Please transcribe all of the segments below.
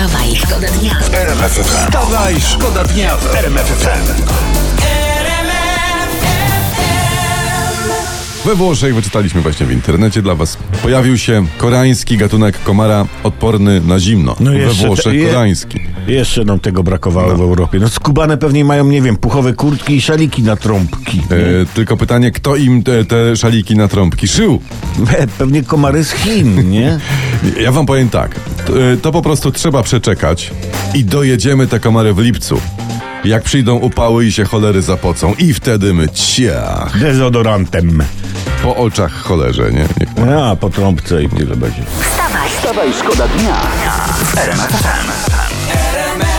Wstawaj, szkoda dnia. Wstawaj, szkoda dnia w RMF FM. We Włoszech wyczytaliśmy właśnie w internecie dla was. Pojawił się koreański gatunek komara odporny na zimno. No We jeszcze Włoszech te- je- koreański. Jeszcze nam tego brakowało w Europie. No skubane pewnie mają, nie wiem, puchowe kurtki i szaliki na trąbki. E, tylko pytanie, kto im te, te szaliki na trąbki szył? E, Pewnie komary z Chin, nie? Ja wam powiem tak, to, e, to po prostu trzeba przeczekać i dojedziemy te komary w lipcu. Jak przyjdą upały i się cholery zapocą i wtedy my ciach, Dezodorantem. po oczach cholerze, nie? A, po trąbce i tyle będzie. Wstawaj, Wstawaj, szkoda dnia w RMF FM. W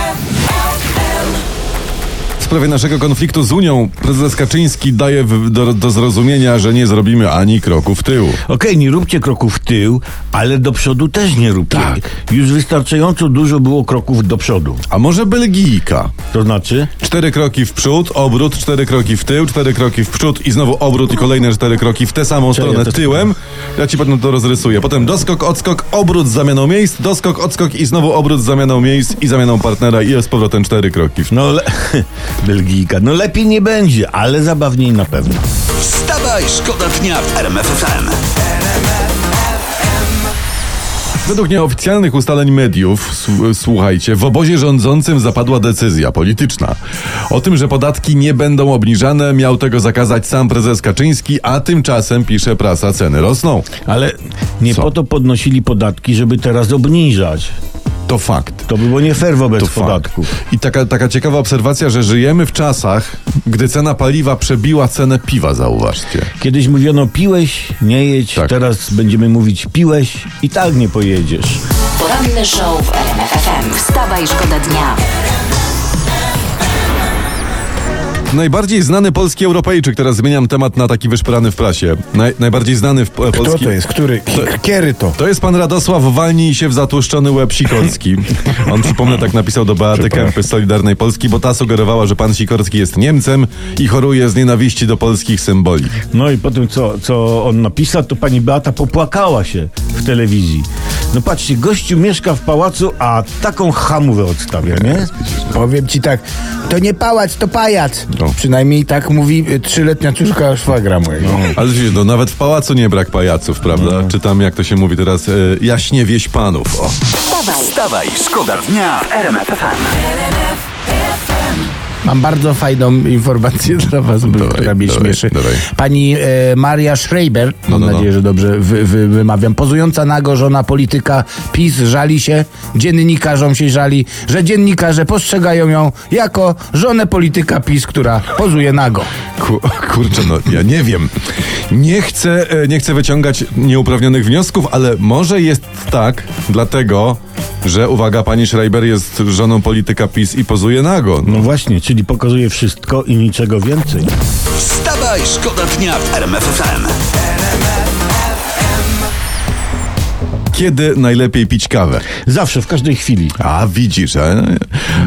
sprawie naszego konfliktu z Unią prezes Kaczyński daje do, do zrozumienia, że nie zrobimy ani kroku w tył. Okej, nie róbcie kroków w tył, ale do przodu też nie róbcie. Tak. Już wystarczająco dużo było kroków do przodu. A może Belgijka? To znaczy? Cztery kroki w przód, obrót, cztery kroki w tył, cztery kroki w przód i znowu obrót i kolejne cztery kroki w tę samą Czekaj, stronę ja to- tyłem. Ja ci potem to rozrysuję. Potem doskok, odskok, obrót z zamianą miejsc, doskok, odskok i znowu obrót z zamianą miejsc i zamianą partnera i jest z powrotem cztery kroki. w- No, le... Belgijka. No lepiej nie będzie, ale zabawniej na pewno. Wstawaj, szkoda dnia w RMF FM. Według nieoficjalnych ustaleń mediów, s- słuchajcie, w obozie rządzącym zapadła decyzja polityczna. O tym, że podatki nie będą obniżane, miał tego zakazać sam prezes Kaczyński, a tymczasem, pisze prasa, ceny rosną. Ale nie Co? po to podnosili podatki, żeby teraz obniżać. To fakt. To by było nie fair wobec To fakt. podatków. I taka, taka ciekawa obserwacja, że żyjemy w czasach, gdy cena paliwa przebiła cenę piwa, zauważcie. Kiedyś mówiono piłeś, nie jedź, Tak. teraz będziemy mówić piłeś i tak nie pojedziesz. poranny show w RMF FM. Wstawaj, szkoda dnia. Najbardziej znany polski Europejczyk, teraz zmieniam temat na taki wyszperany w prasie. Naj, najbardziej znany w po- Kto polski... to jest? Który? Kiery to? To jest pan Radosław Walnij się w zatłuszczony łeb Sikorski. On, przypomnę, tak napisał do Beaty Kępy z Solidarnej Polski, bo ta sugerowała, że pan Sikorski jest Niemcem i choruje z nienawiści do polskich symboli. No i po tym, co, co on napisał, to pani Beata popłakała się w telewizji. No patrzcie, gościu mieszka w pałacu, a taką hamówę odstawia, nie? Powiem ci tak, to nie pałac, to pajac. No. Przynajmniej tak mówi y, trzyletnia córka szwagra mojego. Ale wiecie, no, nawet w pałacu nie brak pajaców, prawda? Czy tam, jak to się mówi teraz, e, jaśnie wieś panów. O. Wstawaj, Wstawaj, szkoda dnia w RMF FM. Mam bardzo fajną informację dla was, bo Dawaj, która mnie dawaj, śmieszy. dawaj. Pani e, Maria Schreiber, No, mam no, no. nadzieję, że dobrze wy, wy, wymawiam, pozująca nago żona polityka PiS żali się, dziennikarzom się żali, że dziennikarze postrzegają ją jako żonę polityka PiS, która pozuje nago. Ku, kurczę, no ja nie wiem. Nie chcę, e, nie chcę wyciągać nieuprawnionych wniosków, ale może jest tak, dlatego, że uwaga, pani Schreiber jest żoną polityka PiS i pozuje nago. No właśnie, czyli pokazuje wszystko i niczego więcej. Wstawaj, szkoda dnia w RMF Kiedy najlepiej pić kawę? Zawsze, w każdej chwili. A widzisz, e?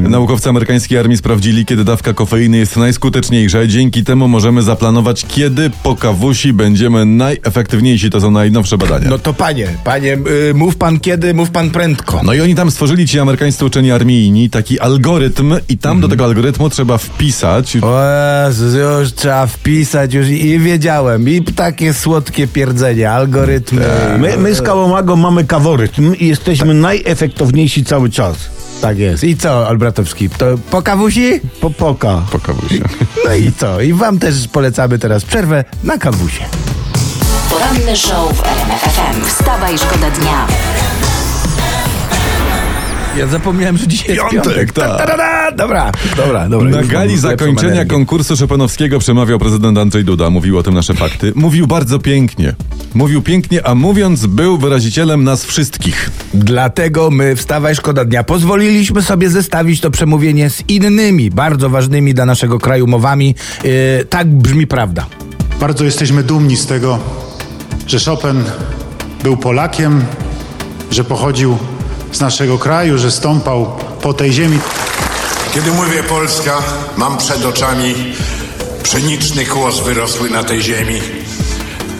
naukowcy amerykańskiej armii sprawdzili, kiedy dawka kofeiny jest najskuteczniejsza. Dzięki temu możemy zaplanować, kiedy po kawusi będziemy najefektywniejsi. To są najnowsze badania. No to panie, panie, y, mów pan kiedy, mów pan prędko. No i oni tam stworzyli ci amerykańscy uczeni armijni taki algorytm i tam do tego algorytmu trzeba wpisać. O Jezus, już trzeba wpisać już i, i wiedziałem. I takie słodkie pierdzenie, algorytmy. My, my z Kałomago mamy kaworytm i jesteśmy najefektowniejsi cały czas. Tak jest. I co, Albratowski? To po kawusi? Po poka. Po kawusie. No i co? I wam też polecamy teraz przerwę na kawusie. poranny show w RMF FM. Wstawaj, szkoda dnia. Ja zapomniałem, że dzisiaj jest Piątek, piątek. tak. Ta, ta, ta, ta. Dobra, dobra, dobra. Na gali zakończenia energię. konkursu Szopenowskiego przemawiał prezydent Andrzej Duda. Mówił o tym nasze fakty. Mówił bardzo pięknie. Mówił pięknie, a mówiąc był wyrazicielem nas wszystkich. Dlatego my, Wstawaj Szkoda Dnia, pozwoliliśmy sobie zestawić to przemówienie z innymi, bardzo ważnymi dla naszego kraju mowami. Yy, tak brzmi prawda. Bardzo jesteśmy dumni z tego, że Chopin był Polakiem, że pochodził z naszego kraju, że stąpał po tej ziemi. Kiedy mówię Polska, mam przed oczami pszeniczny kłos wyrosły na tej ziemi.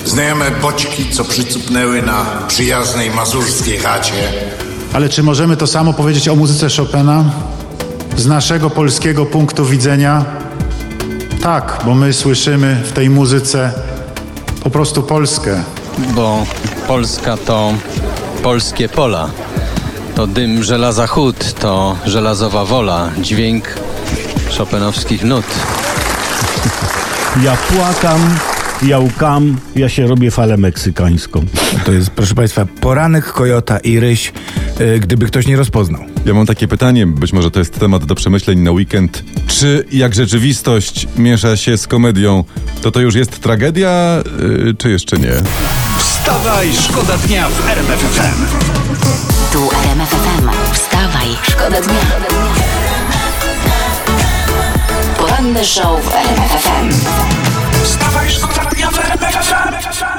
Znajome boćki, co przycupnęły na przyjaznej mazurskiej chacie. Ale czy możemy to samo powiedzieć o muzyce Chopina? Z naszego polskiego punktu widzenia? Tak, bo my słyszymy w tej muzyce po prostu Polskę. bo Polska to polskie pola. To dym żelaza chód, to żelazowa wola, dźwięk szopenowskich nut. Ja płakam, ja łkam, ja się robię falę meksykańską. To jest, proszę Państwa, poranek Kojota i Ryś, y, gdyby ktoś nie rozpoznał. Ja mam takie pytanie, być może to jest temat do przemyśleń na weekend. Czy jak rzeczywistość miesza się z komedią, to to już jest tragedia, yy, czy jeszcze nie? Wstawaj, szkoda dnia w RMF Wstawaj, szkoda dnia. Poranny show w RMF FM. Wstawaj, szkoda dnia w RMF FM.